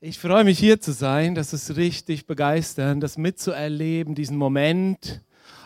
Ich freue mich hier zu sein. Das ist richtig begeisternd, das mitzuerleben, diesen Moment.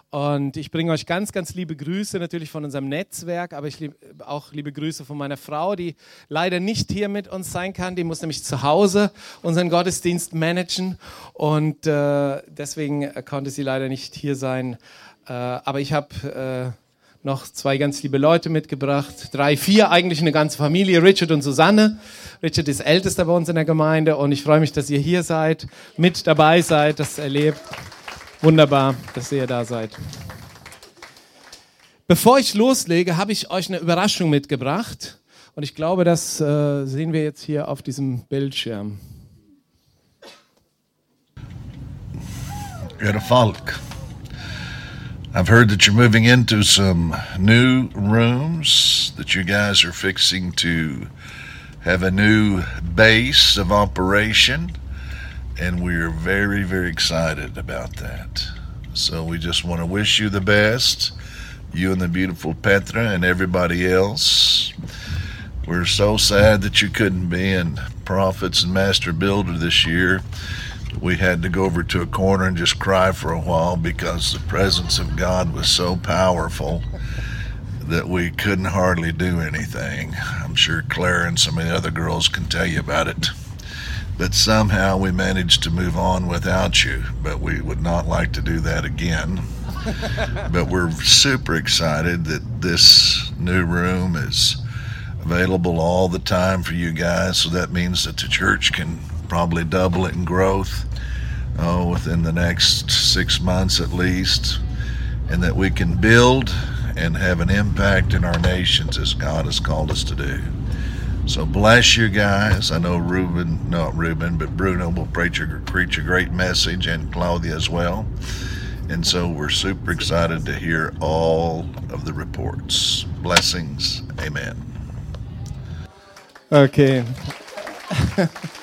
Und ich bringe euch ganz, ganz liebe Grüße natürlich von unserem Netzwerk, aber ich lieb, auch liebe Grüße von meiner Frau, die leider nicht hier mit uns sein kann. Die muss nämlich zu Hause unseren Gottesdienst managen und äh, deswegen konnte sie leider nicht hier sein. Äh, aber ich habe äh, noch zwei ganz liebe Leute mitgebracht. Drei, vier, eigentlich eine ganze Familie, Richard und Susanne. Richard ist ältester bei uns in der Gemeinde und ich freue mich, dass ihr hier seid, mit dabei seid, das erlebt. Wunderbar, dass ihr da seid. Bevor ich loslege, habe ich euch eine Überraschung mitgebracht und ich glaube, das äh, sehen wir jetzt hier auf diesem Bildschirm. Der Falk. I've heard that you're moving into some new rooms, that you guys are fixing to have a new base of operation, and we're very, very excited about that. So we just want to wish you the best, you and the beautiful Petra and everybody else. We're so sad that you couldn't be in Prophets and Master Builder this year we had to go over to a corner and just cry for a while because the presence of God was so powerful that we couldn't hardly do anything. I'm sure Claire and some of the other girls can tell you about it. But somehow we managed to move on without you, but we would not like to do that again. but we're super excited that this new room is available all the time for you guys, so that means that the church can probably double it in growth oh, within the next six months at least, and that we can build and have an impact in our nations as God has called us to do. So bless you guys. I know Ruben, not Ruben, but Bruno will preach a, preach a great message and Claudia as well. And so we're super excited to hear all of the reports. Blessings. Amen. Okay.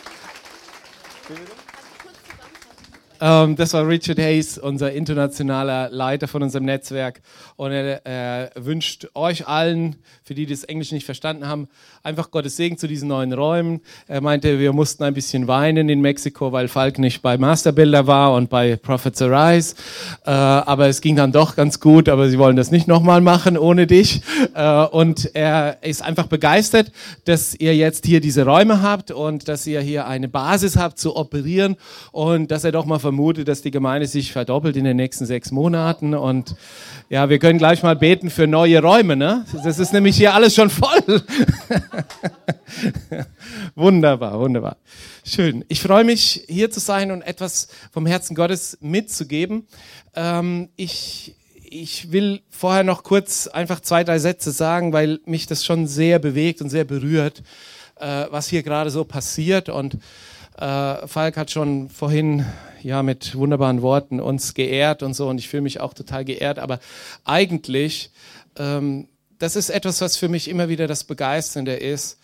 Ähm, das war Richard Hayes, unser internationaler Leiter von unserem Netzwerk. Und er, er wünscht euch allen, für die, die das Englisch nicht verstanden haben, einfach Gottes Segen zu diesen neuen Räumen. Er meinte, wir mussten ein bisschen weinen in Mexiko, weil Falk nicht bei Masterbuilder war und bei Prophets Arise. Äh, aber es ging dann doch ganz gut, aber sie wollen das nicht nochmal machen ohne dich. Äh, und er ist einfach begeistert, dass ihr jetzt hier diese Räume habt und dass ihr hier eine Basis habt zu operieren und dass er doch mal vermute, dass die Gemeinde sich verdoppelt in den nächsten sechs Monaten. Und ja, wir können gleich mal beten für neue Räume. Ne? Das ist nämlich hier alles schon voll. wunderbar, wunderbar. Schön. Ich freue mich, hier zu sein und etwas vom Herzen Gottes mitzugeben. Ähm, ich, ich will vorher noch kurz einfach zwei, drei Sätze sagen, weil mich das schon sehr bewegt und sehr berührt, äh, was hier gerade so passiert. Und äh, Falk hat schon vorhin ja mit wunderbaren Worten uns geehrt und so und ich fühle mich auch total geehrt. Aber eigentlich, ähm, das ist etwas, was für mich immer wieder das Begeisternde ist,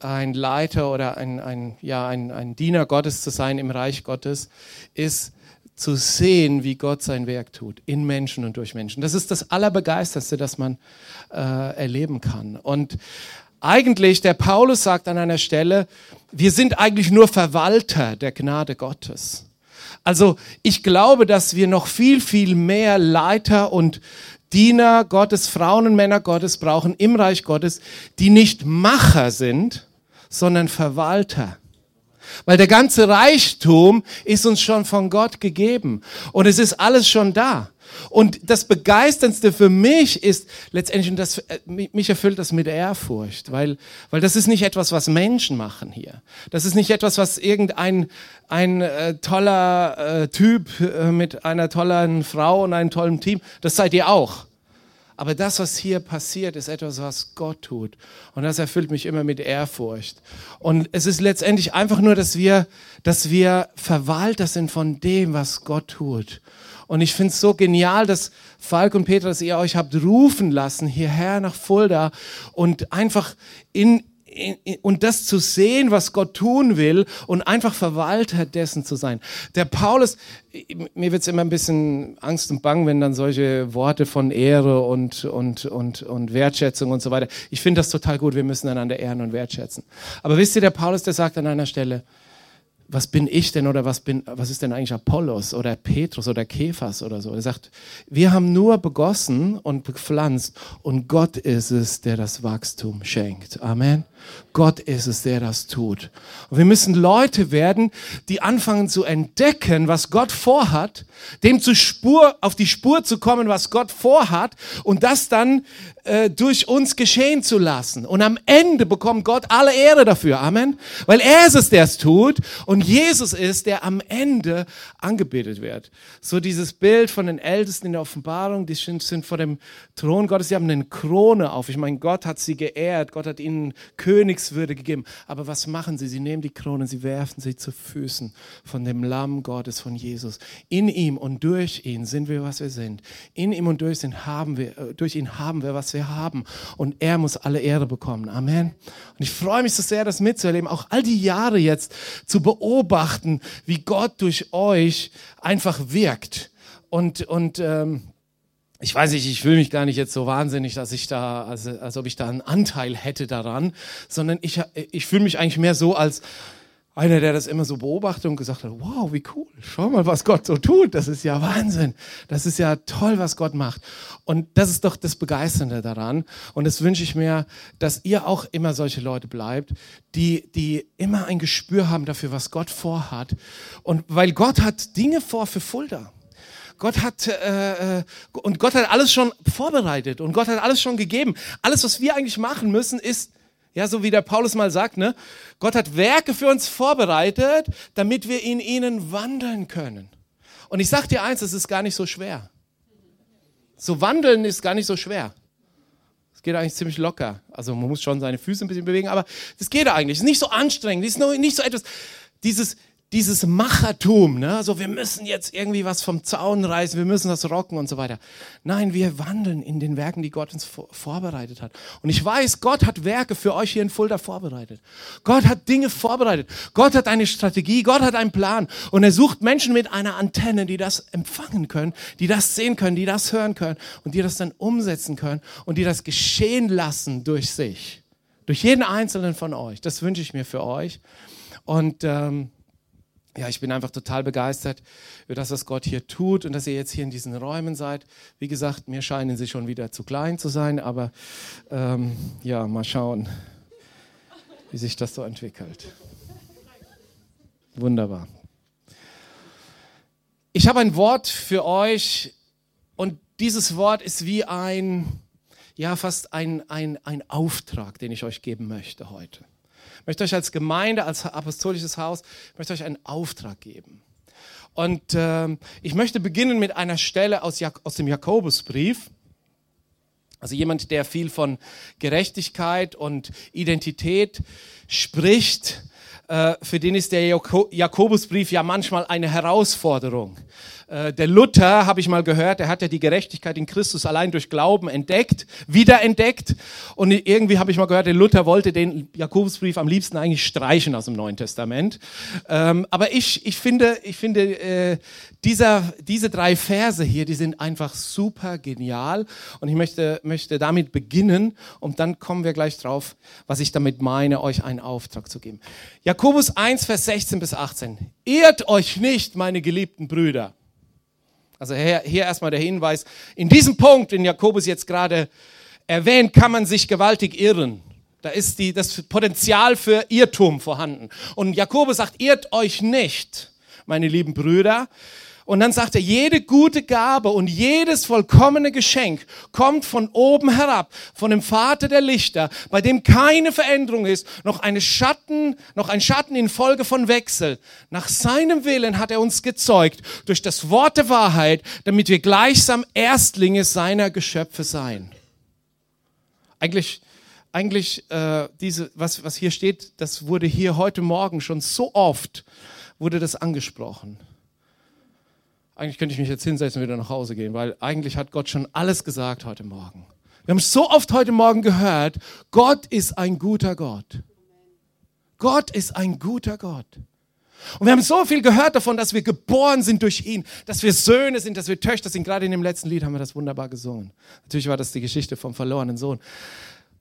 ein Leiter oder ein, ein, ja, ein, ein Diener Gottes zu sein im Reich Gottes, ist zu sehen, wie Gott sein Werk tut, in Menschen und durch Menschen. Das ist das Allerbegeisterste, das man äh, erleben kann. Und eigentlich, der Paulus sagt an einer Stelle, wir sind eigentlich nur Verwalter der Gnade Gottes. Also ich glaube, dass wir noch viel, viel mehr Leiter und Diener Gottes, Frauen und Männer Gottes brauchen im Reich Gottes, die nicht Macher sind, sondern Verwalter. Weil der ganze Reichtum ist uns schon von Gott gegeben und es ist alles schon da. Und das Begeisterndste für mich ist letztendlich, und das, äh, mich erfüllt das mit Ehrfurcht, weil, weil das ist nicht etwas, was Menschen machen hier. Das ist nicht etwas, was irgendein ein äh, toller äh, Typ äh, mit einer tollen Frau und einem tollen Team, das seid ihr auch. Aber das, was hier passiert, ist etwas, was Gott tut. Und das erfüllt mich immer mit Ehrfurcht. Und es ist letztendlich einfach nur, dass wir, dass wir Verwalter sind von dem, was Gott tut. Und ich finde es so genial, dass Falk und Peter, dass ihr euch habt rufen lassen hierher nach Fulda und einfach in, in, in, und das zu sehen, was Gott tun will und einfach Verwalter dessen zu sein. Der Paulus, mir wird es immer ein bisschen Angst und Bang, wenn dann solche Worte von Ehre und, und, und, und Wertschätzung und so weiter. Ich finde das total gut, wir müssen einander ehren und wertschätzen. Aber wisst ihr, der Paulus, der sagt an einer Stelle, was bin ich denn oder was, bin, was ist denn eigentlich Apollos oder Petrus oder Kephas oder so. Er sagt, wir haben nur begossen und gepflanzt und Gott ist es, der das Wachstum schenkt. Amen. Gott ist es, der das tut. Und wir müssen Leute werden, die anfangen zu entdecken, was Gott vorhat, dem zu Spur, auf die Spur zu kommen, was Gott vorhat und das dann äh, durch uns geschehen zu lassen. Und am Ende bekommt Gott alle Ehre dafür. Amen. Weil er ist es, der es tut und Jesus ist, der am Ende angebetet wird. So dieses Bild von den Ältesten in der Offenbarung, die sind, sind vor dem Thron Gottes, sie haben eine Krone auf. Ich meine, Gott hat sie geehrt, Gott hat ihnen Königswürde gegeben. Aber was machen sie? Sie nehmen die Krone, sie werfen sie zu Füßen von dem Lamm Gottes, von Jesus. In ihm und durch ihn sind wir, was wir sind. In ihm und durch ihn haben wir, äh, durch ihn haben wir, was wir haben. Und er muss alle Ehre bekommen. Amen. Und ich freue mich so sehr, das mitzuerleben, auch all die Jahre jetzt zu beobachten, wie Gott durch euch einfach wirkt. Und, und ähm, ich weiß nicht, ich fühle mich gar nicht jetzt so wahnsinnig, dass ich da, also, als ob ich da einen Anteil hätte daran, sondern ich, ich fühle mich eigentlich mehr so als einer, der das immer so beobachtet und gesagt hat, wow, wie cool, schau mal, was Gott so tut, das ist ja Wahnsinn, das ist ja toll, was Gott macht. Und das ist doch das Begeisternde daran. Und das wünsche ich mir, dass ihr auch immer solche Leute bleibt, die, die immer ein Gespür haben dafür, was Gott vorhat. Und weil Gott hat Dinge vor für Fulda. Gott hat äh, äh, und Gott hat alles schon vorbereitet und Gott hat alles schon gegeben. Alles, was wir eigentlich machen müssen, ist ja, so wie der Paulus mal sagt, ne? Gott hat Werke für uns vorbereitet, damit wir in ihnen wandeln können. Und ich sag dir eins, es ist gar nicht so schwer. So wandeln ist gar nicht so schwer. Es geht eigentlich ziemlich locker. Also man muss schon seine Füße ein bisschen bewegen, aber das geht eigentlich. Es ist nicht so anstrengend, es ist nicht so etwas. Dieses, dieses Machertum, ne? so wir müssen jetzt irgendwie was vom Zaun reißen, wir müssen das rocken und so weiter. Nein, wir wandeln in den Werken, die Gott uns vorbereitet hat. Und ich weiß, Gott hat Werke für euch hier in Fulda vorbereitet. Gott hat Dinge vorbereitet. Gott hat eine Strategie, Gott hat einen Plan. Und er sucht Menschen mit einer Antenne, die das empfangen können, die das sehen können, die das hören können und die das dann umsetzen können und die das geschehen lassen durch sich. Durch jeden einzelnen von euch. Das wünsche ich mir für euch. Und ähm, ja, ich bin einfach total begeistert über das, was Gott hier tut und dass ihr jetzt hier in diesen Räumen seid. Wie gesagt, mir scheinen sie schon wieder zu klein zu sein, aber ähm, ja, mal schauen, wie sich das so entwickelt. Wunderbar. Ich habe ein Wort für euch und dieses Wort ist wie ein, ja, fast ein, ein, ein Auftrag, den ich euch geben möchte heute möchte euch als Gemeinde, als apostolisches Haus, möchte euch einen Auftrag geben. Und äh, ich möchte beginnen mit einer Stelle aus, Jak aus dem Jakobusbrief. Also jemand, der viel von Gerechtigkeit und Identität spricht, äh, für den ist der Jakobusbrief ja manchmal eine Herausforderung. Äh, der Luther, habe ich mal gehört, der hat ja die Gerechtigkeit in Christus allein durch Glauben entdeckt, wiederentdeckt. Und irgendwie habe ich mal gehört, der Luther wollte den Jakobusbrief am liebsten eigentlich streichen aus dem Neuen Testament. Ähm, aber ich, ich finde, ich finde äh, dieser, diese drei Verse hier, die sind einfach super genial. Und ich möchte, möchte damit beginnen und dann kommen wir gleich drauf, was ich damit meine, euch einen Auftrag zu geben. Jakobus 1, Vers 16 bis 18. Ehrt euch nicht, meine geliebten Brüder. Also hier, hier erstmal der Hinweis, in diesem Punkt, den Jakobus jetzt gerade erwähnt, kann man sich gewaltig irren. Da ist die, das Potenzial für Irrtum vorhanden. Und Jakobus sagt, irrt euch nicht, meine lieben Brüder, und dann sagt er, jede gute Gabe und jedes vollkommene Geschenk kommt von oben herab, von dem Vater der Lichter, bei dem keine Veränderung ist, noch eine Schatten, noch ein Schatten in Folge von Wechsel. Nach seinem Willen hat er uns gezeugt durch das Wort der Wahrheit, damit wir gleichsam Erstlinge seiner Geschöpfe seien. Eigentlich eigentlich äh, diese, was, was hier steht, das wurde hier heute Morgen schon so oft, wurde das angesprochen eigentlich könnte ich mich jetzt hinsetzen und wieder nach Hause gehen, weil eigentlich hat Gott schon alles gesagt heute Morgen. Wir haben so oft heute Morgen gehört, Gott ist ein guter Gott. Gott ist ein guter Gott. Und wir haben so viel gehört davon, dass wir geboren sind durch ihn, dass wir Söhne sind, dass wir Töchter sind. Gerade in dem letzten Lied haben wir das wunderbar gesungen. Natürlich war das die Geschichte vom verlorenen Sohn,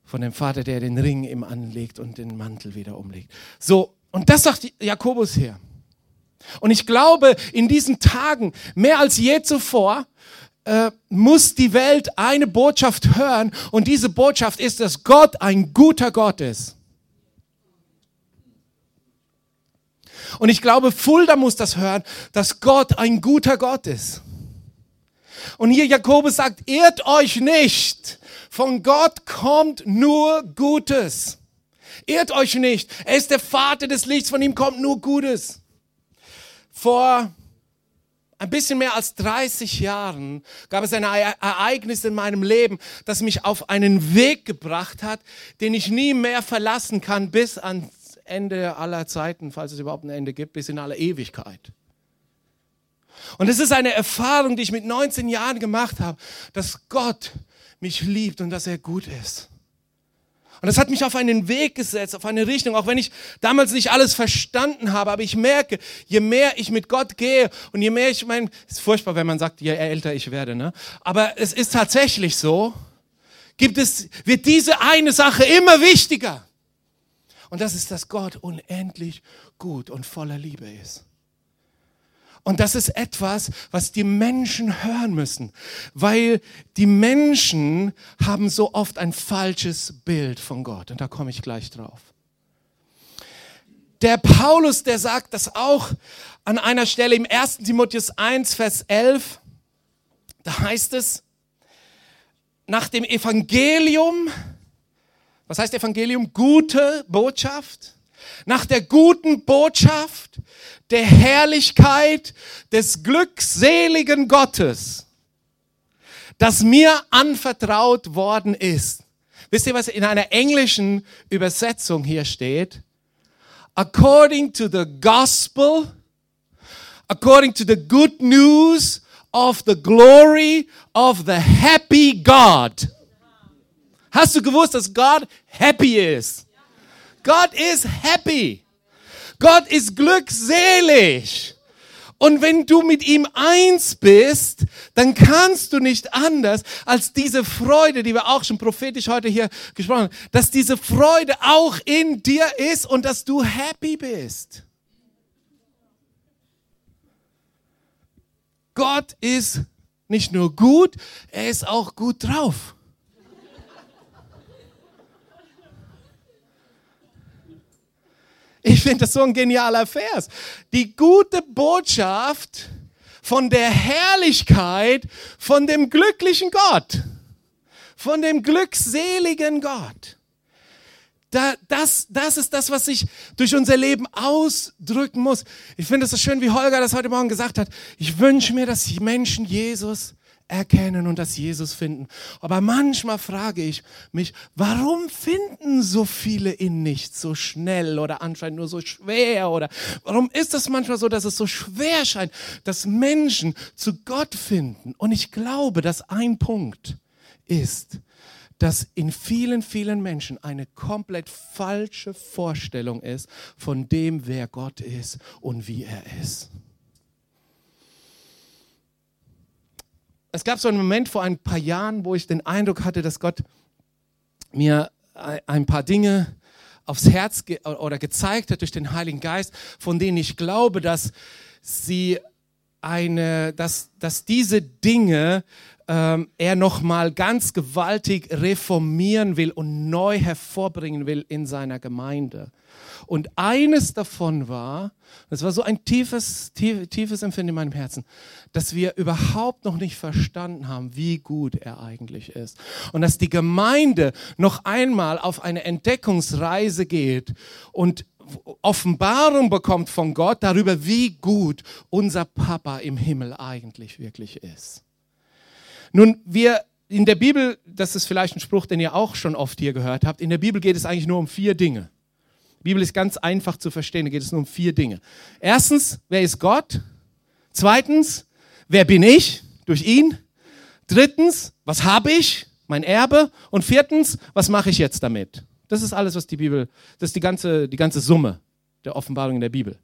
von dem Vater, der den Ring ihm anlegt und den Mantel wieder umlegt. So, und das sagt Jakobus hier. Und ich glaube, in diesen Tagen, mehr als je zuvor, äh, muss die Welt eine Botschaft hören. Und diese Botschaft ist, dass Gott ein guter Gott ist. Und ich glaube, Fulda muss das hören, dass Gott ein guter Gott ist. Und hier Jakobus sagt, irrt euch nicht. Von Gott kommt nur Gutes. Irrt euch nicht. Er ist der Vater des Lichts, von ihm kommt nur Gutes. Vor ein bisschen mehr als 30 Jahren gab es ein Ereignis in meinem Leben, das mich auf einen Weg gebracht hat, den ich nie mehr verlassen kann bis ans Ende aller Zeiten, falls es überhaupt ein Ende gibt, bis in alle Ewigkeit. Und es ist eine Erfahrung, die ich mit 19 Jahren gemacht habe, dass Gott mich liebt und dass er gut ist. Und das hat mich auf einen Weg gesetzt, auf eine Richtung, auch wenn ich damals nicht alles verstanden habe. Aber ich merke, je mehr ich mit Gott gehe und je mehr ich mein, ist furchtbar, wenn man sagt, je älter ich werde, ne? Aber es ist tatsächlich so, gibt es, wird diese eine Sache immer wichtiger. Und das ist, dass Gott unendlich gut und voller Liebe ist. Und das ist etwas, was die Menschen hören müssen, weil die Menschen haben so oft ein falsches Bild von Gott. Und da komme ich gleich drauf. Der Paulus, der sagt das auch an einer Stelle im 1. Timotheus 1, Vers 11. Da heißt es, nach dem Evangelium, was heißt Evangelium? Gute Botschaft. Nach der guten Botschaft der Herrlichkeit des glückseligen Gottes, das mir anvertraut worden ist. Wisst ihr, was in einer englischen Übersetzung hier steht? According to the gospel, according to the good news of the glory of the happy God. Hast du gewusst, dass Gott happy ist? Gott ist happy. Gott ist glückselig. Und wenn du mit ihm eins bist, dann kannst du nicht anders als diese Freude, die wir auch schon prophetisch heute hier gesprochen haben, dass diese Freude auch in dir ist und dass du happy bist. Gott ist nicht nur gut, er ist auch gut drauf. Ich finde das so ein genialer Vers. Die gute Botschaft von der Herrlichkeit von dem glücklichen Gott, von dem glückseligen Gott. Da, das, das ist das, was sich durch unser Leben ausdrücken muss. Ich finde es so schön, wie Holger das heute Morgen gesagt hat. Ich wünsche mir, dass die Menschen Jesus erkennen und das Jesus finden. Aber manchmal frage ich mich, warum finden so viele ihn nicht so schnell oder anscheinend nur so schwer? Oder warum ist es manchmal so, dass es so schwer scheint, dass Menschen zu Gott finden? Und ich glaube, dass ein Punkt ist, dass in vielen, vielen Menschen eine komplett falsche Vorstellung ist von dem, wer Gott ist und wie er ist. Es gab so einen Moment vor ein paar Jahren, wo ich den Eindruck hatte, dass Gott mir ein paar Dinge aufs Herz ge oder gezeigt hat durch den Heiligen Geist, von denen ich glaube, dass sie eine, dass, dass diese Dinge ähm, er noch mal ganz gewaltig reformieren will und neu hervorbringen will in seiner Gemeinde. Und eines davon war, das war so ein tiefes, tief, tiefes Empfinden in meinem Herzen, dass wir überhaupt noch nicht verstanden haben, wie gut er eigentlich ist. Und dass die Gemeinde noch einmal auf eine Entdeckungsreise geht und Offenbarung bekommt von Gott darüber, wie gut unser Papa im Himmel eigentlich wirklich ist. Nun, wir in der Bibel, das ist vielleicht ein Spruch, den ihr auch schon oft hier gehört habt, in der Bibel geht es eigentlich nur um vier Dinge. Bibel ist ganz einfach zu verstehen. Da geht es nur um vier Dinge. Erstens, wer ist Gott? Zweitens, wer bin ich durch ihn? Drittens, was habe ich? Mein Erbe. Und viertens, was mache ich jetzt damit? Das ist alles, was die Bibel, das ist die ganze, die ganze Summe der Offenbarung in der Bibel.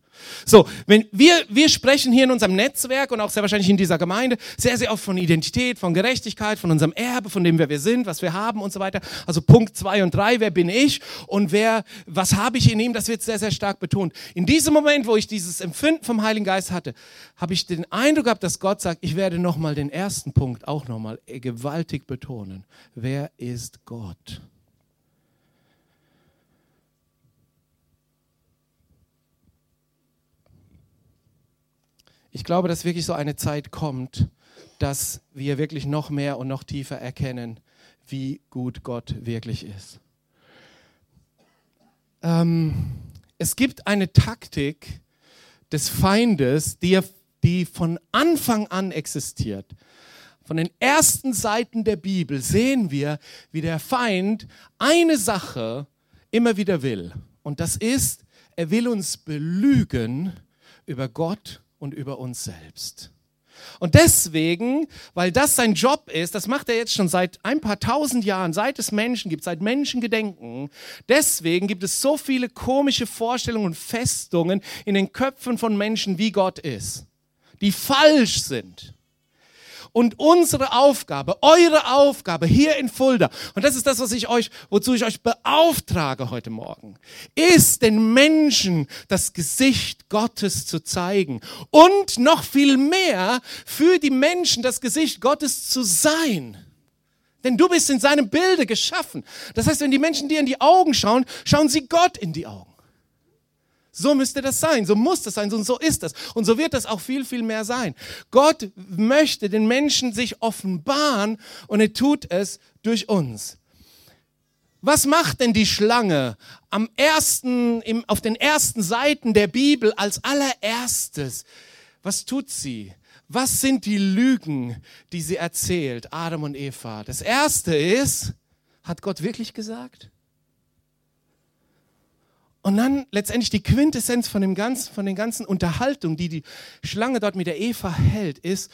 So, wenn wir, wir sprechen hier in unserem Netzwerk und auch sehr wahrscheinlich in dieser Gemeinde sehr, sehr oft von Identität, von Gerechtigkeit, von unserem Erbe, von dem, wer wir sind, was wir haben und so weiter. Also Punkt zwei und drei, wer bin ich und wer, was habe ich in ihm, das wird sehr, sehr stark betont. In diesem Moment, wo ich dieses Empfinden vom Heiligen Geist hatte, habe ich den Eindruck gehabt, dass Gott sagt, ich werde nochmal den ersten Punkt auch nochmal gewaltig betonen. Wer ist Gott? Ich glaube, dass wirklich so eine Zeit kommt, dass wir wirklich noch mehr und noch tiefer erkennen, wie gut Gott wirklich ist. Ähm, es gibt eine Taktik des Feindes, die, die von Anfang an existiert. Von den ersten Seiten der Bibel sehen wir, wie der Feind eine Sache immer wieder will. Und das ist, er will uns belügen über Gott und über uns selbst. Und deswegen, weil das sein Job ist, das macht er jetzt schon seit ein paar tausend Jahren, seit es Menschen gibt, seit Menschen gedenken, deswegen gibt es so viele komische Vorstellungen und Festungen in den Köpfen von Menschen, wie Gott ist, die falsch sind. Und unsere Aufgabe, eure Aufgabe hier in Fulda, und das ist das, was ich euch, wozu ich euch beauftrage heute Morgen, ist den Menschen das Gesicht Gottes zu zeigen und noch viel mehr für die Menschen das Gesicht Gottes zu sein. Denn du bist in seinem Bilde geschaffen. Das heißt, wenn die Menschen dir in die Augen schauen, schauen sie Gott in die Augen. So müsste das sein, so muss das sein und so ist das. Und so wird das auch viel, viel mehr sein. Gott möchte den Menschen sich offenbaren und er tut es durch uns. Was macht denn die Schlange am ersten, im, auf den ersten Seiten der Bibel als allererstes? Was tut sie? Was sind die Lügen, die sie erzählt, Adam und Eva? Das erste ist, hat Gott wirklich gesagt? Und dann letztendlich die Quintessenz von, dem ganzen, von den ganzen Unterhaltungen, die die Schlange dort mit der Eva hält, ist,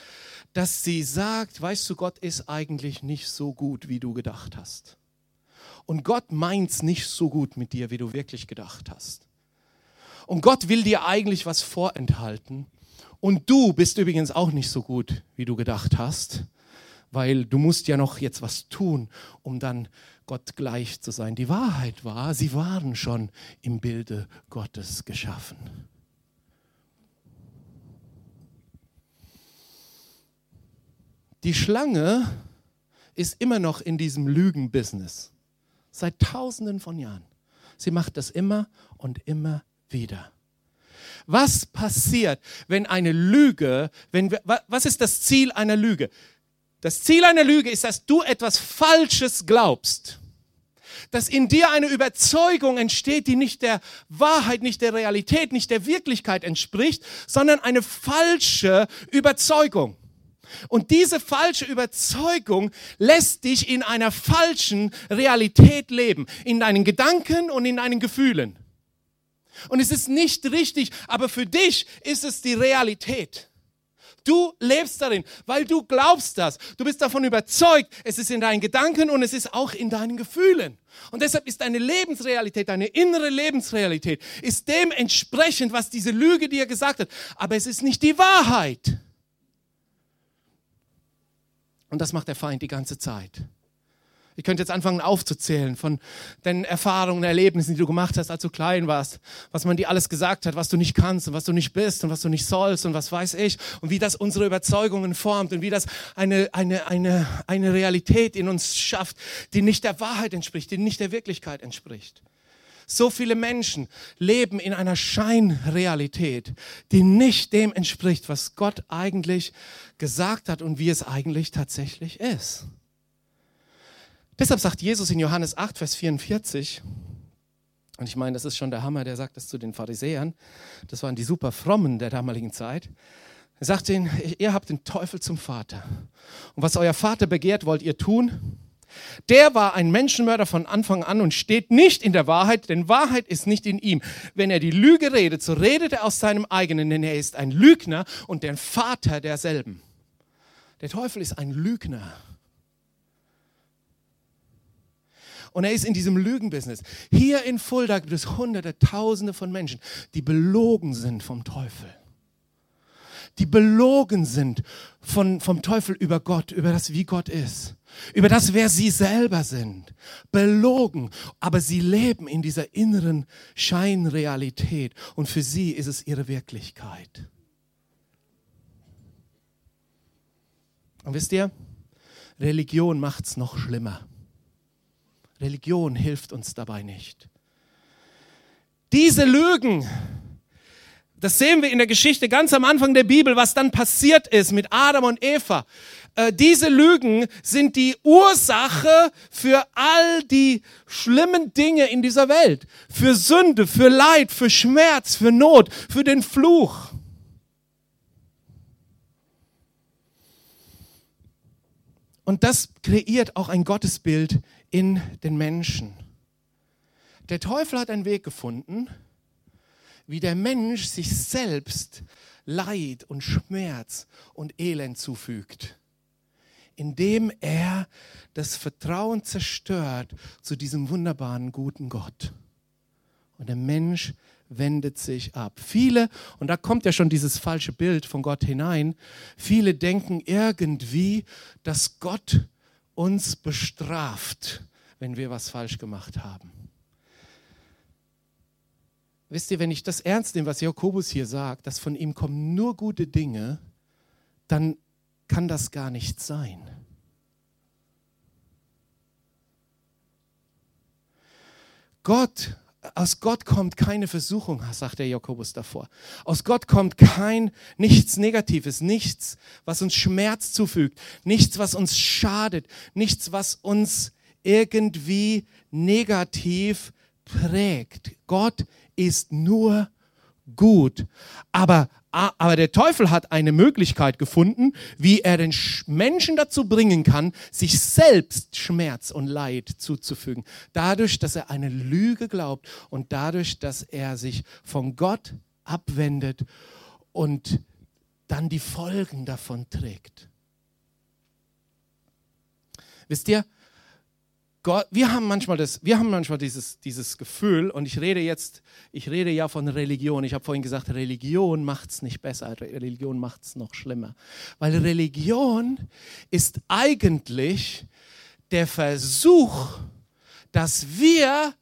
dass sie sagt, weißt du, Gott ist eigentlich nicht so gut, wie du gedacht hast. Und Gott meint's nicht so gut mit dir, wie du wirklich gedacht hast. Und Gott will dir eigentlich was vorenthalten. Und du bist übrigens auch nicht so gut, wie du gedacht hast, weil du musst ja noch jetzt was tun, um dann Gott gleich zu sein. Die Wahrheit war, sie waren schon im Bilde Gottes geschaffen. Die Schlange ist immer noch in diesem Lügenbusiness. Seit tausenden von Jahren. Sie macht das immer und immer wieder. Was passiert, wenn eine Lüge, wenn wir, was ist das Ziel einer Lüge? Das Ziel einer Lüge ist, dass du etwas Falsches glaubst. Dass in dir eine Überzeugung entsteht, die nicht der Wahrheit, nicht der Realität, nicht der Wirklichkeit entspricht, sondern eine falsche Überzeugung. Und diese falsche Überzeugung lässt dich in einer falschen Realität leben, in deinen Gedanken und in deinen Gefühlen. Und es ist nicht richtig, aber für dich ist es die Realität. Du lebst darin, weil du glaubst das. Du bist davon überzeugt. Es ist in deinen Gedanken und es ist auch in deinen Gefühlen. Und deshalb ist deine Lebensrealität, deine innere Lebensrealität, ist dementsprechend, was diese Lüge dir gesagt hat. Aber es ist nicht die Wahrheit. Und das macht der Feind die ganze Zeit. Ich könnte jetzt anfangen aufzuzählen von den Erfahrungen, Erlebnissen, die du gemacht hast, als du klein warst, was man dir alles gesagt hat, was du nicht kannst und was du nicht bist und was du nicht sollst und was weiß ich und wie das unsere Überzeugungen formt und wie das eine, eine, eine, eine Realität in uns schafft, die nicht der Wahrheit entspricht, die nicht der Wirklichkeit entspricht. So viele Menschen leben in einer Scheinrealität, die nicht dem entspricht, was Gott eigentlich gesagt hat und wie es eigentlich tatsächlich ist. Deshalb sagt Jesus in Johannes 8, Vers 44, und ich meine, das ist schon der Hammer, der sagt das zu den Pharisäern, das waren die super Frommen der damaligen Zeit. Er sagt ihnen, ihr habt den Teufel zum Vater. Und was euer Vater begehrt, wollt ihr tun? Der war ein Menschenmörder von Anfang an und steht nicht in der Wahrheit, denn Wahrheit ist nicht in ihm. Wenn er die Lüge redet, so redet er aus seinem eigenen, denn er ist ein Lügner und der Vater derselben. Der Teufel ist ein Lügner. Und er ist in diesem Lügenbusiness. Hier in Fulda gibt es hunderte, tausende von Menschen, die belogen sind vom Teufel. Die belogen sind von, vom Teufel über Gott, über das, wie Gott ist, über das, wer sie selber sind. Belogen. Aber sie leben in dieser inneren Scheinrealität. Und für sie ist es ihre Wirklichkeit. Und wisst ihr, Religion macht es noch schlimmer. Religion hilft uns dabei nicht. Diese Lügen, das sehen wir in der Geschichte ganz am Anfang der Bibel, was dann passiert ist mit Adam und Eva. Äh, diese Lügen sind die Ursache für all die schlimmen Dinge in dieser Welt. Für Sünde, für Leid, für Schmerz, für Not, für den Fluch. Und das kreiert auch ein Gottesbild in den Menschen. Der Teufel hat einen Weg gefunden, wie der Mensch sich selbst Leid und Schmerz und Elend zufügt, indem er das Vertrauen zerstört zu diesem wunderbaren, guten Gott. Und der Mensch wendet sich ab. Viele, und da kommt ja schon dieses falsche Bild von Gott hinein, viele denken irgendwie, dass Gott uns bestraft, wenn wir was falsch gemacht haben. Wisst ihr, wenn ich das ernst nehme, was Jakobus hier sagt, dass von ihm kommen nur gute Dinge, dann kann das gar nicht sein. Gott aus Gott kommt keine Versuchung, sagt der Jakobus davor. Aus Gott kommt kein, nichts Negatives, nichts, was uns Schmerz zufügt, nichts, was uns schadet, nichts, was uns irgendwie negativ prägt. Gott ist nur gut. Aber aber der Teufel hat eine Möglichkeit gefunden, wie er den Menschen dazu bringen kann, sich selbst Schmerz und Leid zuzufügen. Dadurch, dass er eine Lüge glaubt und dadurch, dass er sich von Gott abwendet und dann die Folgen davon trägt. Wisst ihr, Gott, wir haben manchmal, das, wir haben manchmal dieses, dieses Gefühl, und ich rede jetzt, ich rede ja von Religion. Ich habe vorhin gesagt, Religion macht es nicht besser, Religion macht es noch schlimmer. Weil Religion ist eigentlich der Versuch, dass wir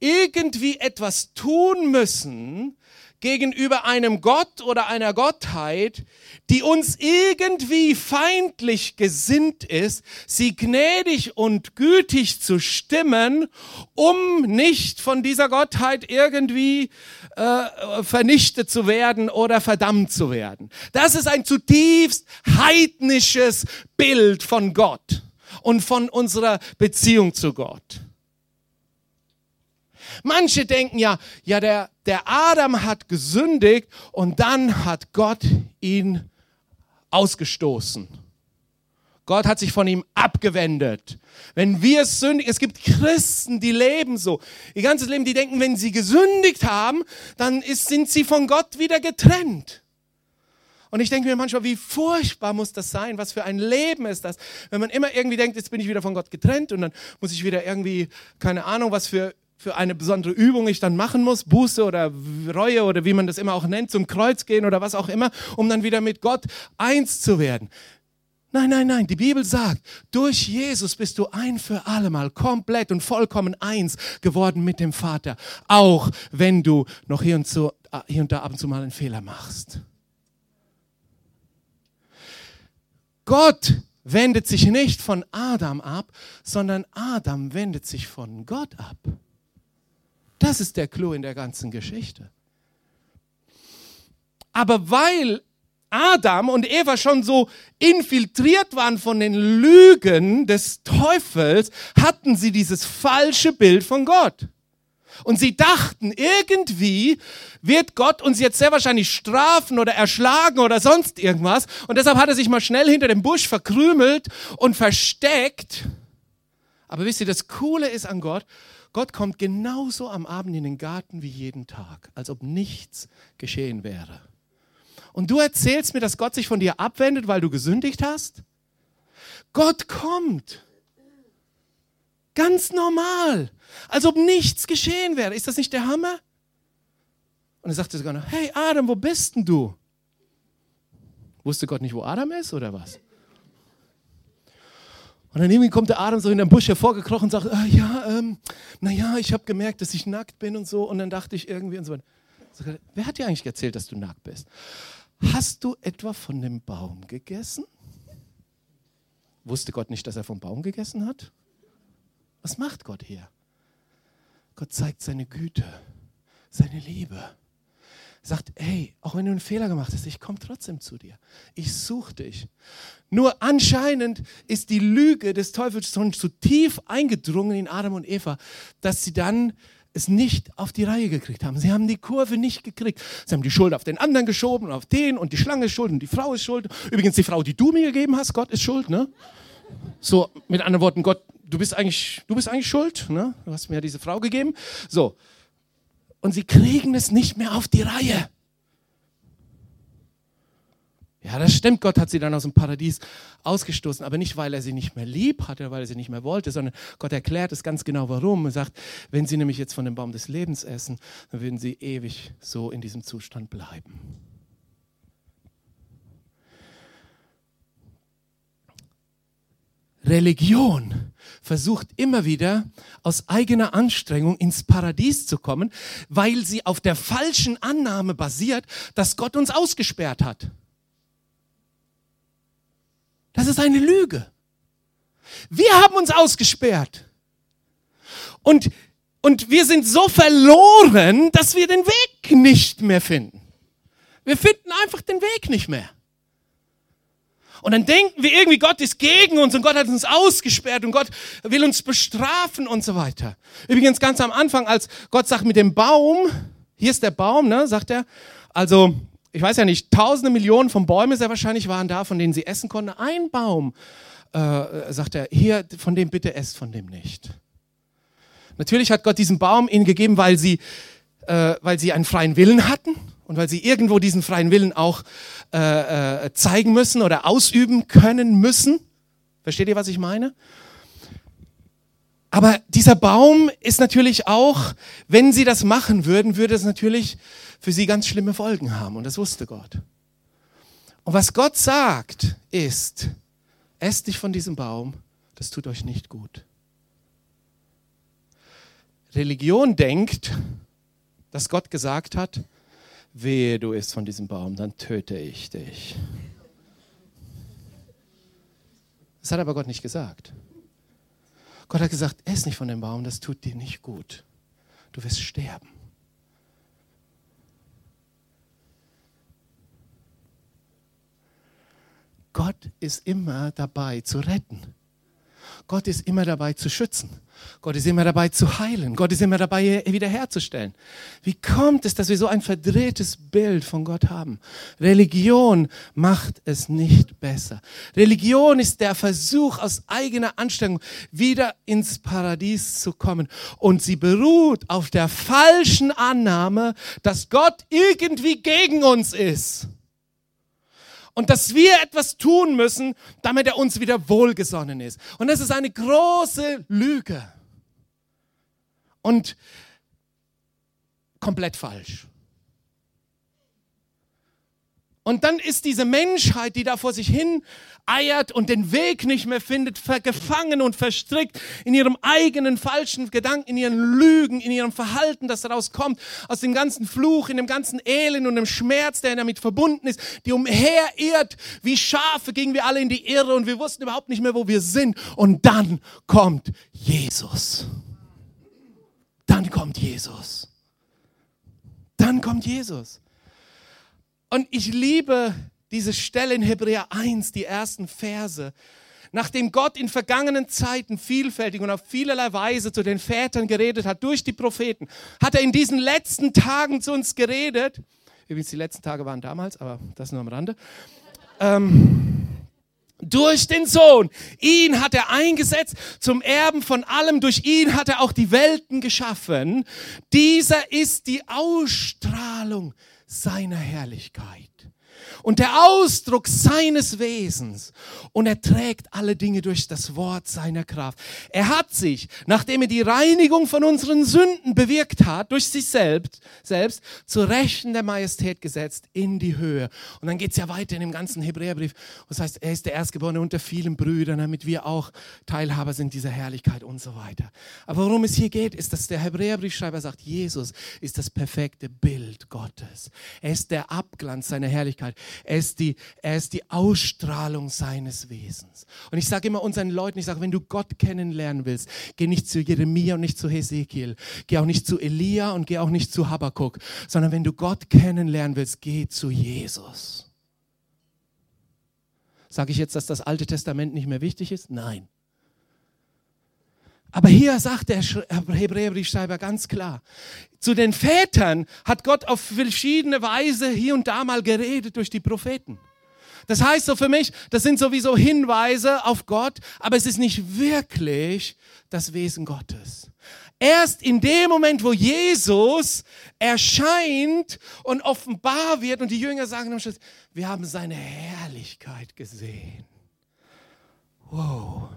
irgendwie etwas tun müssen, gegenüber einem Gott oder einer Gottheit, die uns irgendwie feindlich gesinnt ist, sie gnädig und gütig zu stimmen, um nicht von dieser Gottheit irgendwie äh, vernichtet zu werden oder verdammt zu werden. Das ist ein zutiefst heidnisches Bild von Gott und von unserer Beziehung zu Gott. Manche denken ja, ja, der, der Adam hat gesündigt und dann hat Gott ihn ausgestoßen. Gott hat sich von ihm abgewendet. Wenn wir sündigen, es gibt Christen, die leben so. Ihr ganzes Leben, die denken, wenn sie gesündigt haben, dann ist, sind sie von Gott wieder getrennt. Und ich denke mir manchmal, wie furchtbar muss das sein? Was für ein Leben ist das? Wenn man immer irgendwie denkt, jetzt bin ich wieder von Gott getrennt und dann muss ich wieder irgendwie, keine Ahnung, was für für eine besondere Übung ich dann machen muss, Buße oder Reue oder wie man das immer auch nennt, zum Kreuz gehen oder was auch immer, um dann wieder mit Gott eins zu werden. Nein, nein, nein, die Bibel sagt, durch Jesus bist du ein für allemal komplett und vollkommen eins geworden mit dem Vater, auch wenn du noch hier und, zu, hier und da ab und zu mal einen Fehler machst. Gott wendet sich nicht von Adam ab, sondern Adam wendet sich von Gott ab. Das ist der Clou in der ganzen Geschichte. Aber weil Adam und Eva schon so infiltriert waren von den Lügen des Teufels, hatten sie dieses falsche Bild von Gott. Und sie dachten, irgendwie wird Gott uns jetzt sehr wahrscheinlich strafen oder erschlagen oder sonst irgendwas. Und deshalb hat er sich mal schnell hinter dem Busch verkrümelt und versteckt. Aber wisst ihr, das Coole ist an Gott, Gott kommt genauso am Abend in den Garten wie jeden Tag, als ob nichts geschehen wäre. Und du erzählst mir, dass Gott sich von dir abwendet, weil du gesündigt hast? Gott kommt. Ganz normal. Als ob nichts geschehen wäre. Ist das nicht der Hammer? Und er sagte sogar noch, hey Adam, wo bist denn du? Wusste Gott nicht, wo Adam ist oder was? Und dann irgendwie kommt der Adam so in den Busch hervorgekrochen und sagt, ah, ja, ähm, naja, ich habe gemerkt, dass ich nackt bin und so. Und dann dachte ich irgendwie und so weiter. Wer hat dir eigentlich erzählt, dass du nackt bist? Hast du etwa von dem Baum gegessen? Wusste Gott nicht, dass er vom Baum gegessen hat? Was macht Gott hier? Gott zeigt seine Güte, seine Liebe. Sagt, hey, auch wenn du einen Fehler gemacht hast, ich komme trotzdem zu dir. Ich suche dich. Nur anscheinend ist die Lüge des Teufels schon zu tief eingedrungen in Adam und Eva, dass sie dann es nicht auf die Reihe gekriegt haben. Sie haben die Kurve nicht gekriegt. Sie haben die Schuld auf den anderen geschoben auf den und die Schlange ist schuld und die Frau ist schuld. Übrigens die Frau, die du mir gegeben hast, Gott ist schuld, ne? So, mit anderen Worten, Gott, du bist eigentlich, du bist eigentlich schuld, ne? Du hast mir diese Frau gegeben. So. Und sie kriegen es nicht mehr auf die Reihe. Ja, das stimmt, Gott hat sie dann aus dem Paradies ausgestoßen, aber nicht, weil er sie nicht mehr lieb hatte, weil er sie nicht mehr wollte, sondern Gott erklärt es ganz genau, warum. Er sagt, wenn sie nämlich jetzt von dem Baum des Lebens essen, dann würden sie ewig so in diesem Zustand bleiben. Religion versucht immer wieder aus eigener Anstrengung ins Paradies zu kommen, weil sie auf der falschen Annahme basiert, dass Gott uns ausgesperrt hat. Das ist eine Lüge. Wir haben uns ausgesperrt. Und, und wir sind so verloren, dass wir den Weg nicht mehr finden. Wir finden einfach den Weg nicht mehr. Und dann denken wir irgendwie, Gott ist gegen uns und Gott hat uns ausgesperrt und Gott will uns bestrafen und so weiter. Übrigens ganz am Anfang, als Gott sagt mit dem Baum, hier ist der Baum, ne, sagt er, also ich weiß ja nicht, tausende Millionen von Bäumen sehr wahrscheinlich waren da, von denen sie essen konnten. Ein Baum, äh, sagt er, hier, von dem bitte esst, von dem nicht. Natürlich hat Gott diesen Baum ihnen gegeben, weil sie, äh, weil sie einen freien Willen hatten und weil sie irgendwo diesen freien Willen auch äh, äh zeigen müssen oder ausüben können müssen. Versteht ihr, was ich meine? Aber dieser Baum ist natürlich auch, wenn sie das machen würden, würde es natürlich für sie ganz schlimme Folgen haben. Und das wusste Gott. Und was Gott sagt, ist, esst nicht von diesem Baum, das tut euch nicht gut. Religion denkt, dass Gott gesagt hat, wehe du isst von diesem Baum, dann töte ich dich. Das hat aber Gott nicht gesagt. Gott hat gesagt, ess nicht von dem Baum, das tut dir nicht gut. Du wirst sterben. Gott ist immer dabei zu retten. Gott ist immer dabei zu schützen. Gott ist immer dabei zu heilen. Gott ist immer dabei wiederherzustellen. Wie kommt es, dass wir so ein verdrehtes Bild von Gott haben? Religion macht es nicht besser. Religion ist der Versuch aus eigener Anstrengung wieder ins Paradies zu kommen. Und sie beruht auf der falschen Annahme, dass Gott irgendwie gegen uns ist und dass wir etwas tun müssen, damit er uns wieder wohlgesonnen ist. Und das ist eine große Lüge. Und komplett falsch. Und dann ist diese Menschheit, die da vor sich hin eiert und den Weg nicht mehr findet, gefangen und verstrickt in ihrem eigenen falschen Gedanken, in ihren Lügen, in ihrem Verhalten, das daraus kommt, aus dem ganzen Fluch, in dem ganzen Elend und dem Schmerz, der damit verbunden ist, die umherirrt wie Schafe, gingen wir alle in die Irre und wir wussten überhaupt nicht mehr, wo wir sind. Und dann kommt Jesus. Dann kommt Jesus. Dann kommt Jesus. Und ich liebe diese Stelle in Hebräer 1, die ersten Verse. Nachdem Gott in vergangenen Zeiten vielfältig und auf vielerlei Weise zu den Vätern geredet hat, durch die Propheten, hat er in diesen letzten Tagen zu uns geredet. Übrigens, die letzten Tage waren damals, aber das nur am Rande. Ähm, durch den Sohn. Ihn hat er eingesetzt zum Erben von allem. Durch ihn hat er auch die Welten geschaffen. Dieser ist die Ausstrahlung seiner Herrlichkeit und der Ausdruck seines Wesens. Und er trägt alle Dinge durch das Wort seiner Kraft. Er hat sich, nachdem er die Reinigung von unseren Sünden bewirkt hat, durch sich selbst, selbst zu Rechten der Majestät gesetzt in die Höhe. Und dann geht's ja weiter in dem ganzen Hebräerbrief. Das heißt, er ist der Erstgeborene unter vielen Brüdern, damit wir auch Teilhaber sind dieser Herrlichkeit und so weiter. Aber worum es hier geht, ist, dass der Hebräerbriefschreiber sagt, Jesus ist das perfekte Bild Gottes. Er ist der Abglanz seiner Herrlichkeit. Er ist die, er ist die Ausstrahlung seines Wesens. Und ich sage immer unseren Leuten, ich sage, wenn du Gott kennenlernen willst, geh nicht zu Jeremia und nicht zu Hesekiel, geh auch nicht zu Elia und geh auch nicht zu Habakkuk, sondern wenn du Gott kennenlernen willst, geh zu Jesus. Sage ich jetzt, dass das Alte Testament nicht mehr wichtig ist? Nein. Aber hier sagt der Hebräerbriefschreiber ganz klar, zu den Vätern hat Gott auf verschiedene Weise hier und da mal geredet durch die Propheten. Das heißt so für mich, das sind sowieso Hinweise auf Gott, aber es ist nicht wirklich das Wesen Gottes. Erst in dem Moment, wo Jesus erscheint und offenbar wird und die Jünger sagen am Schluss, wir haben seine Herrlichkeit gesehen. Wow.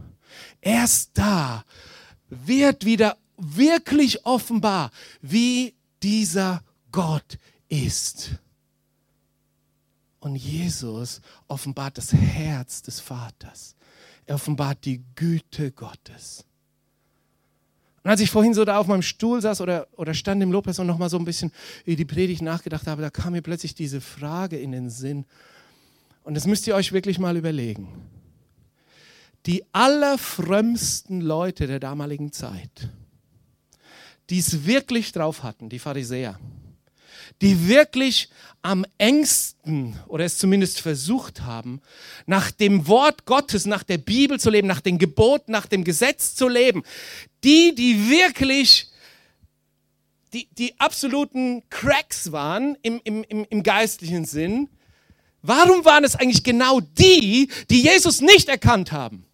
Erst da wird wieder wirklich offenbar, wie dieser Gott ist. Und Jesus offenbart das Herz des Vaters. Er offenbart die Güte Gottes. Und als ich vorhin so da auf meinem Stuhl saß oder, oder stand im Lobpreis und nochmal so ein bisschen über die Predigt nachgedacht habe, da kam mir plötzlich diese Frage in den Sinn. Und das müsst ihr euch wirklich mal überlegen die allerfrömmsten Leute der damaligen Zeit, die es wirklich drauf hatten, die Pharisäer, die wirklich am engsten oder es zumindest versucht haben, nach dem Wort Gottes, nach der Bibel zu leben, nach den Geboten, nach dem Gesetz zu leben, die, die wirklich die, die absoluten Cracks waren im, im, im, im geistlichen Sinn, warum waren es eigentlich genau die, die Jesus nicht erkannt haben?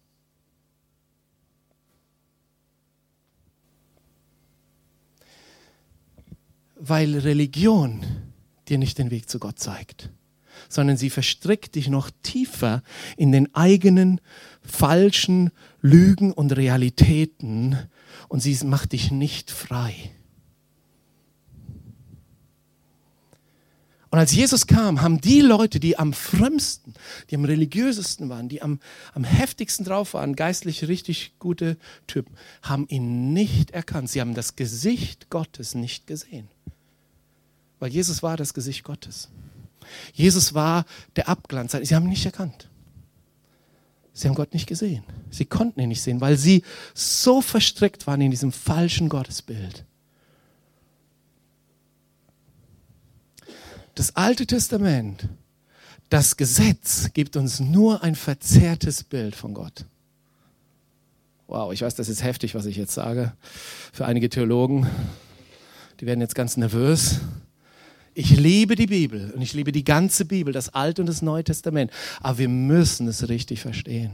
Weil Religion dir nicht den Weg zu Gott zeigt, sondern sie verstrickt dich noch tiefer in den eigenen falschen Lügen und Realitäten und sie macht dich nicht frei. Und als Jesus kam, haben die Leute, die am frömmsten, die am religiösesten waren, die am, am heftigsten drauf waren, geistlich richtig gute Typen, haben ihn nicht erkannt. Sie haben das Gesicht Gottes nicht gesehen. Weil Jesus war das Gesicht Gottes. Jesus war der Abglanz. Sie haben ihn nicht erkannt. Sie haben Gott nicht gesehen. Sie konnten ihn nicht sehen, weil sie so verstrickt waren in diesem falschen Gottesbild. Das Alte Testament, das Gesetz gibt uns nur ein verzerrtes Bild von Gott. Wow, ich weiß, das ist heftig, was ich jetzt sage. Für einige Theologen, die werden jetzt ganz nervös. Ich liebe die Bibel und ich liebe die ganze Bibel, das Alte und das Neue Testament. Aber wir müssen es richtig verstehen.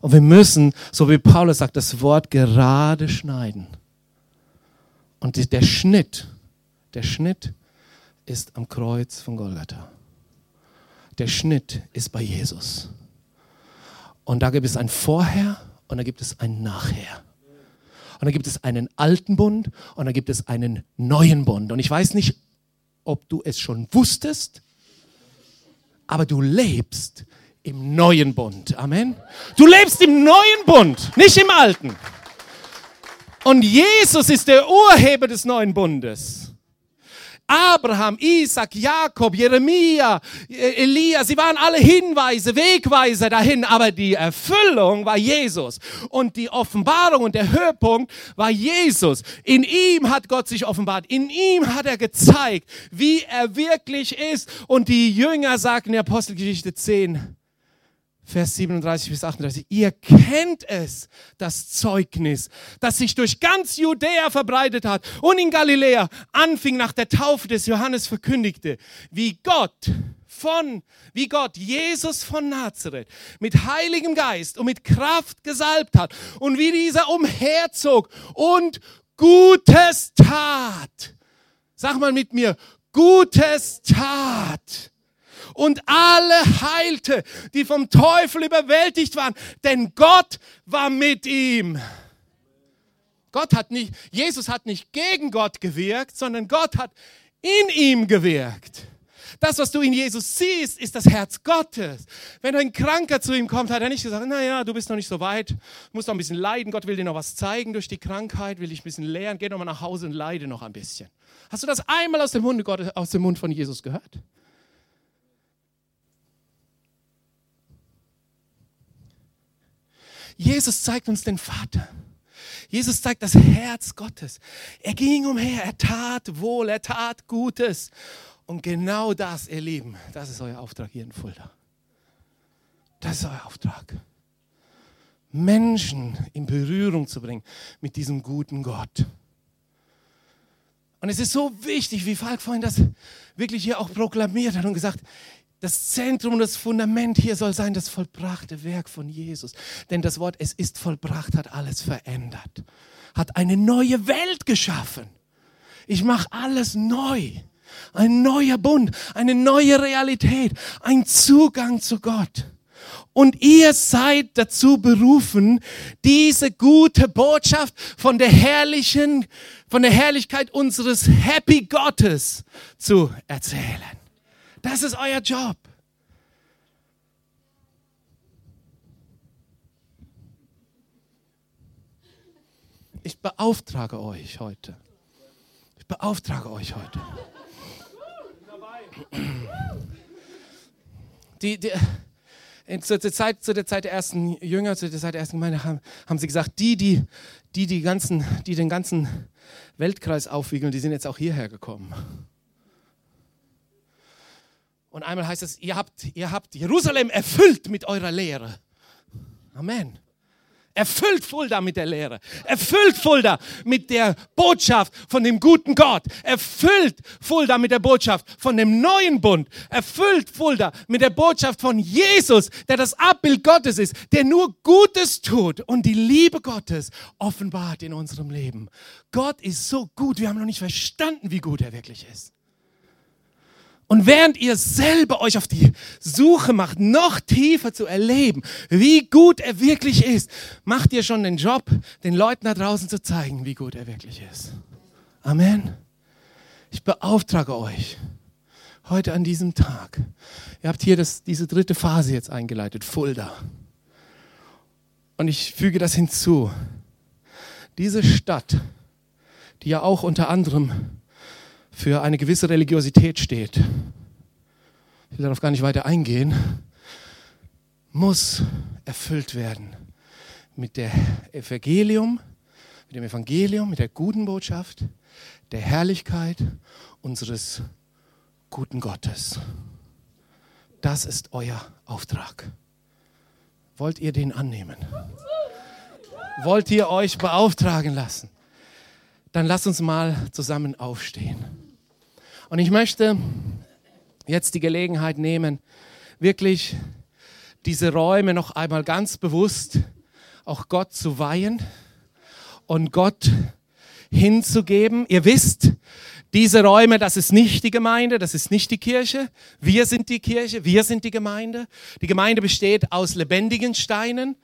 Und wir müssen, so wie Paulus sagt, das Wort gerade schneiden. Und der Schnitt, der Schnitt ist am Kreuz von Golgatha. Der Schnitt ist bei Jesus. Und da gibt es ein Vorher und da gibt es ein Nachher. Und da gibt es einen alten Bund und da gibt es einen neuen Bund. Und ich weiß nicht, ob du es schon wusstest, aber du lebst im neuen Bund. Amen. Du lebst im neuen Bund, nicht im alten. Und Jesus ist der Urheber des neuen Bundes. Abraham, Isaac, Jakob, Jeremia, Elia, sie waren alle Hinweise, Wegweiser dahin, aber die Erfüllung war Jesus. Und die Offenbarung und der Höhepunkt war Jesus. In ihm hat Gott sich offenbart. In ihm hat er gezeigt, wie er wirklich ist. Und die Jünger sagten in der Apostelgeschichte 10, Vers 37 bis 38. Ihr kennt es, das Zeugnis, das sich durch ganz Judäa verbreitet hat und in Galiläa anfing nach der Taufe des Johannes verkündigte, wie Gott von, wie Gott Jesus von Nazareth mit Heiligem Geist und mit Kraft gesalbt hat und wie dieser umherzog und Gutes tat. Sag mal mit mir, Gutes tat und alle heilte, die vom Teufel überwältigt waren, denn Gott war mit ihm. Gott hat nicht, Jesus hat nicht gegen Gott gewirkt, sondern Gott hat in ihm gewirkt. Das, was du in Jesus siehst, ist das Herz Gottes. Wenn ein Kranker zu ihm kommt, hat er nicht gesagt, naja, du bist noch nicht so weit, musst noch ein bisschen leiden, Gott will dir noch was zeigen durch die Krankheit, will dich ein bisschen lehren, geh noch mal nach Hause und leide noch ein bisschen. Hast du das einmal aus dem, Mund, aus dem Mund von Jesus gehört? Jesus zeigt uns den Vater. Jesus zeigt das Herz Gottes. Er ging umher, er tat wohl, er tat Gutes. Und genau das, ihr Lieben, das ist euer Auftrag hier in Fulda. Das ist euer Auftrag. Menschen in Berührung zu bringen mit diesem guten Gott. Und es ist so wichtig, wie Falk vorhin das wirklich hier auch proklamiert hat und gesagt, das Zentrum das Fundament hier soll sein das vollbrachte Werk von Jesus. Denn das Wort, es ist vollbracht, hat alles verändert. Hat eine neue Welt geschaffen. Ich mache alles neu. Ein neuer Bund, eine neue Realität, ein Zugang zu Gott. Und ihr seid dazu berufen, diese gute Botschaft von der herrlichen, von der Herrlichkeit unseres Happy Gottes zu erzählen. Das ist euer Job. Ich beauftrage euch heute. Ich beauftrage euch heute. Die, die, zu, der Zeit, zu der Zeit der ersten Jünger, zu der Zeit der ersten Gemeinde haben, haben sie gesagt, die, die, die, die, ganzen, die den ganzen Weltkreis aufwiegeln, die sind jetzt auch hierher gekommen. Und einmal heißt es, ihr habt, ihr habt Jerusalem erfüllt mit eurer Lehre. Amen. Erfüllt Fulda mit der Lehre. Erfüllt Fulda mit der Botschaft von dem guten Gott. Erfüllt Fulda mit der Botschaft von dem neuen Bund. Erfüllt Fulda mit der Botschaft von Jesus, der das Abbild Gottes ist, der nur Gutes tut und die Liebe Gottes offenbart in unserem Leben. Gott ist so gut, wir haben noch nicht verstanden, wie gut er wirklich ist. Und während ihr selber euch auf die Suche macht, noch tiefer zu erleben, wie gut er wirklich ist, macht ihr schon den Job, den Leuten da draußen zu zeigen, wie gut er wirklich ist. Amen. Ich beauftrage euch heute an diesem Tag. Ihr habt hier das, diese dritte Phase jetzt eingeleitet, Fulda. Und ich füge das hinzu. Diese Stadt, die ja auch unter anderem für eine gewisse Religiosität steht, ich will darauf gar nicht weiter eingehen, muss erfüllt werden mit der Evangelium, mit dem Evangelium, mit der guten Botschaft, der Herrlichkeit unseres guten Gottes. Das ist euer Auftrag. Wollt ihr den annehmen? Wollt ihr euch beauftragen lassen? Dann lasst uns mal zusammen aufstehen. Und ich möchte jetzt die Gelegenheit nehmen, wirklich diese Räume noch einmal ganz bewusst auch Gott zu weihen und Gott hinzugeben. Ihr wisst, diese Räume, das ist nicht die Gemeinde, das ist nicht die Kirche. Wir sind die Kirche, wir sind die Gemeinde. Die Gemeinde besteht aus lebendigen Steinen,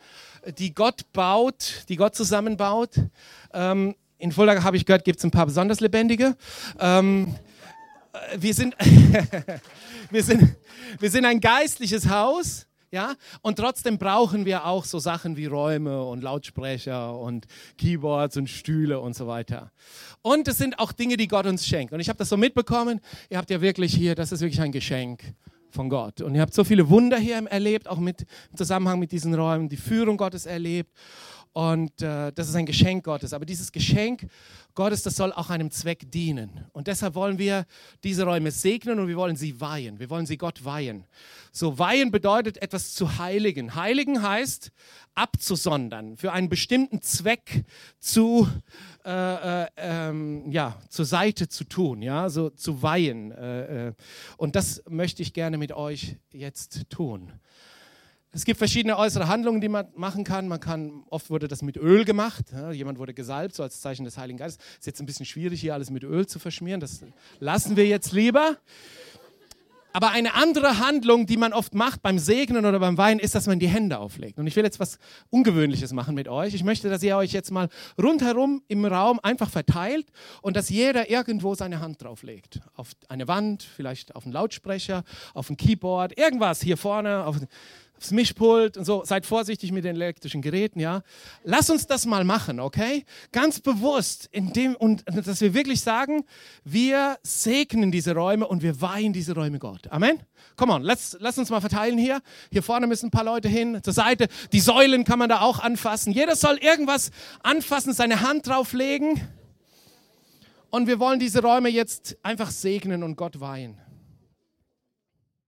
die Gott baut, die Gott zusammenbaut. Ähm, in Fulda habe ich gehört, gibt es ein paar besonders lebendige. Ähm, wir sind, wir sind, wir sind ein geistliches Haus, ja, und trotzdem brauchen wir auch so Sachen wie Räume und Lautsprecher und Keyboards und Stühle und so weiter. Und es sind auch Dinge, die Gott uns schenkt. Und ich habe das so mitbekommen, ihr habt ja wirklich hier, das ist wirklich ein Geschenk von Gott. Und ihr habt so viele Wunder hier erlebt, auch mit, im Zusammenhang mit diesen Räumen, die Führung Gottes erlebt. Und äh, das ist ein Geschenk Gottes. Aber dieses Geschenk Gottes, das soll auch einem Zweck dienen. Und deshalb wollen wir diese Räume segnen und wir wollen sie weihen. Wir wollen sie Gott weihen. So, weihen bedeutet etwas zu heiligen. Heiligen heißt abzusondern, für einen bestimmten Zweck zu, äh, äh, ähm, ja, zur Seite zu tun, ja, so zu weihen. Äh, äh. und das möchte ich gerne mit euch jetzt tun. Es gibt verschiedene äußere Handlungen, die man machen kann. Man kann, oft wurde das mit Öl gemacht. Jemand wurde gesalbt, so als Zeichen des Heiligen Geistes. Ist jetzt ein bisschen schwierig, hier alles mit Öl zu verschmieren. Das lassen wir jetzt lieber. Aber eine andere Handlung, die man oft macht beim Segnen oder beim Weinen, ist, dass man die Hände auflegt. Und ich will jetzt was Ungewöhnliches machen mit euch. Ich möchte, dass ihr euch jetzt mal rundherum im Raum einfach verteilt und dass jeder irgendwo seine Hand drauflegt. Auf eine Wand, vielleicht auf einen Lautsprecher, auf ein Keyboard, irgendwas hier vorne, auf aufs Mischpult und so. Seid vorsichtig mit den elektrischen Geräten, ja. Lass uns das mal machen, okay? Ganz bewusst, in dem, und dass wir wirklich sagen, wir segnen diese Räume und wir weihen diese Räume Gott. Amen? Come on, lass, lass uns mal verteilen hier. Hier vorne müssen ein paar Leute hin, zur Seite. Die Säulen kann man da auch anfassen. Jeder soll irgendwas anfassen, seine Hand drauflegen. Und wir wollen diese Räume jetzt einfach segnen und Gott weihen.